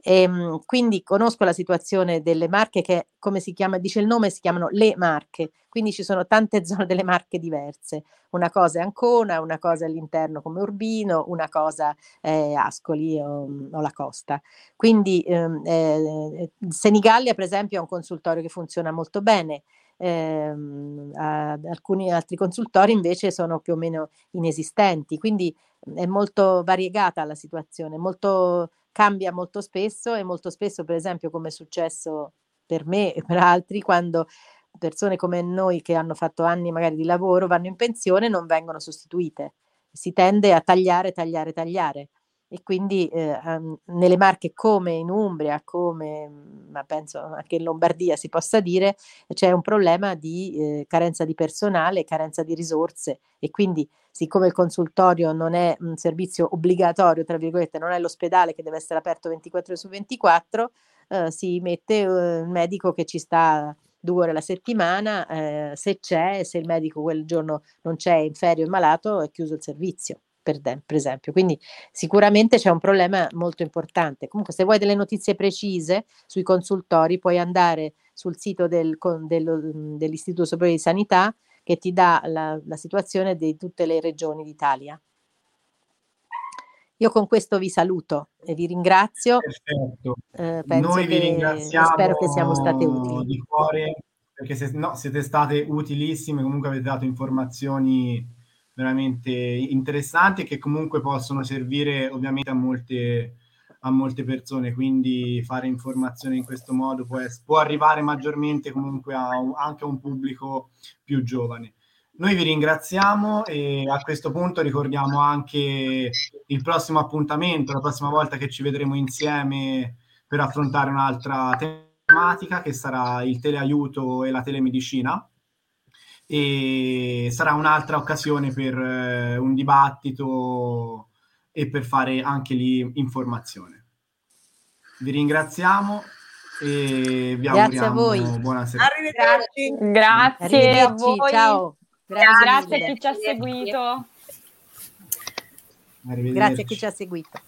E, ehm, quindi conosco la situazione delle marche che, come si chiama, dice il nome, si chiamano le marche, quindi ci sono tante zone delle marche diverse. Una cosa è Ancona, una cosa è all'interno come Urbino, una cosa è Ascoli o, o la Costa. Quindi ehm, eh, Senigallia, per esempio, è un consultorio che funziona molto bene ehm, alcuni altri consultori invece sono più o meno inesistenti, quindi è molto variegata la situazione, molto, cambia molto spesso e molto spesso, per esempio, come è successo per me e per altri, quando persone come noi che hanno fatto anni magari di lavoro vanno in pensione non vengono sostituite. Si tende a tagliare, tagliare, tagliare e quindi eh, nelle Marche come in Umbria, come ma penso anche in Lombardia si possa dire, c'è un problema di eh, carenza di personale, carenza di risorse e quindi siccome il consultorio non è un servizio obbligatorio, tra virgolette, non è l'ospedale che deve essere aperto 24 ore su 24, eh, si mette eh, un medico che ci sta due ore alla settimana, eh, se c'è, se il medico quel giorno non c'è, in ferie è malato, è chiuso il servizio per, per, esempio. Quindi sicuramente c'è un problema molto importante. Comunque se vuoi delle notizie precise sui consultori puoi andare sul sito del, del, dell'Istituto Superiore di Sanità che ti dà la, la situazione di tutte le regioni d'Italia. Io con questo vi saluto e vi ringrazio. Perfetto. Eh, Noi vi ringraziamo. Spero che siamo state utili. Di cuore, perché se, no, siete state utilissime, comunque avete dato informazioni veramente interessanti e che comunque possono servire ovviamente a molte, a molte persone, quindi fare informazione in questo modo può, può arrivare maggiormente comunque a, anche a un pubblico più giovane. Noi vi ringraziamo e a questo punto ricordiamo anche il prossimo appuntamento, la prossima volta che ci vedremo insieme per affrontare un'altra tematica che sarà il teleaiuto e la telemedicina e sarà un'altra occasione per eh, un dibattito e per fare anche lì informazione. Vi ringraziamo e vi Grazie auguriamo a voi. buona serata. Arrivederci. Grazie Arrivederci. a voi. Ciao. Grazie, Grazie a chi ci ha seguito. Grazie a chi ci ha seguito.